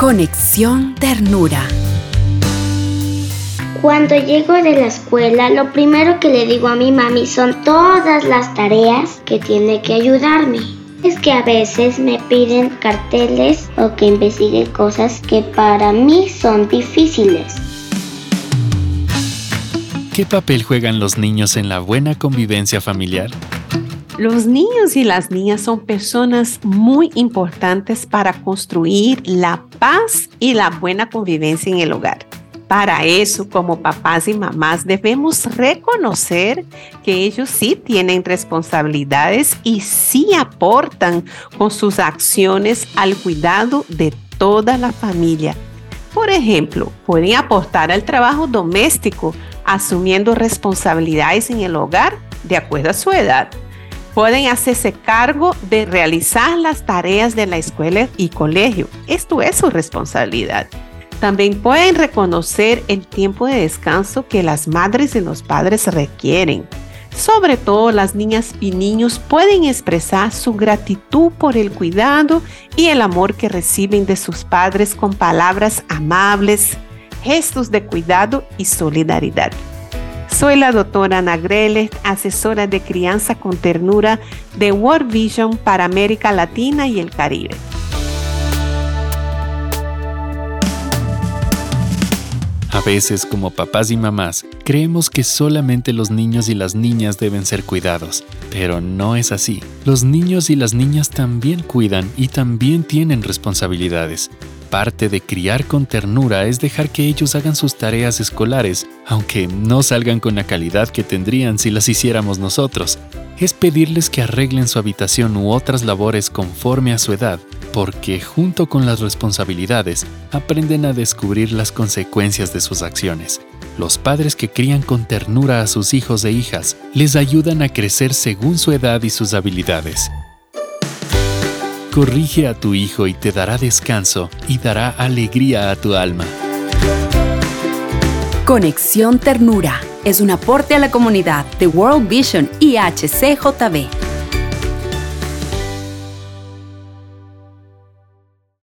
Conexión Ternura. Cuando llego de la escuela, lo primero que le digo a mi mami son todas las tareas que tiene que ayudarme. Es que a veces me piden carteles o que investigue cosas que para mí son difíciles. ¿Qué papel juegan los niños en la buena convivencia familiar? Los niños y las niñas son personas muy importantes para construir la paz y la buena convivencia en el hogar. Para eso, como papás y mamás, debemos reconocer que ellos sí tienen responsabilidades y sí aportan con sus acciones al cuidado de toda la familia. Por ejemplo, pueden aportar al trabajo doméstico, asumiendo responsabilidades en el hogar de acuerdo a su edad. Pueden hacerse cargo de realizar las tareas de la escuela y colegio. Esto es su responsabilidad. También pueden reconocer el tiempo de descanso que las madres y los padres requieren. Sobre todo las niñas y niños pueden expresar su gratitud por el cuidado y el amor que reciben de sus padres con palabras amables, gestos de cuidado y solidaridad. Soy la doctora Ana Greles, asesora de crianza con ternura de World Vision para América Latina y el Caribe. A veces, como papás y mamás, creemos que solamente los niños y las niñas deben ser cuidados, pero no es así. Los niños y las niñas también cuidan y también tienen responsabilidades. Parte de criar con ternura es dejar que ellos hagan sus tareas escolares, aunque no salgan con la calidad que tendrían si las hiciéramos nosotros. Es pedirles que arreglen su habitación u otras labores conforme a su edad porque junto con las responsabilidades aprenden a descubrir las consecuencias de sus acciones. Los padres que crían con ternura a sus hijos e hijas les ayudan a crecer según su edad y sus habilidades. Corrige a tu hijo y te dará descanso y dará alegría a tu alma. Conexión Ternura es un aporte a la comunidad de World Vision y HCJB.